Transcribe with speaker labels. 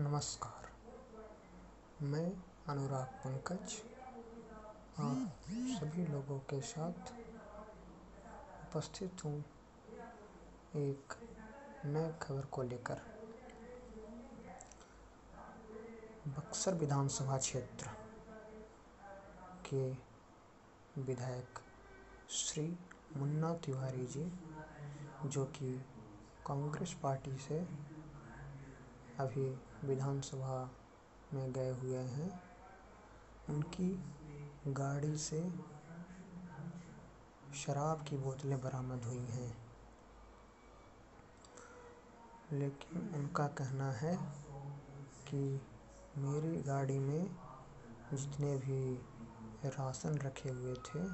Speaker 1: नमस्कार। मैं अनुराग पंकज, आप सभी लोगों के साथ उपस्थित हूँ एक नए खबर को लेकर। बक्सर विधानसभा क्षेत्र के विधायक श्री मुन्ना तिवारी जी, जो कि कांग्रेस पार्टी से अभी विधानसभा में गए हुए हैं। उनकी गाड़ी से शराब की बोतलें बरामद हुई हैं। लेकिन उनका कहना है कि मेरी गाड़ी में जितने भी राशन रखे हुए थे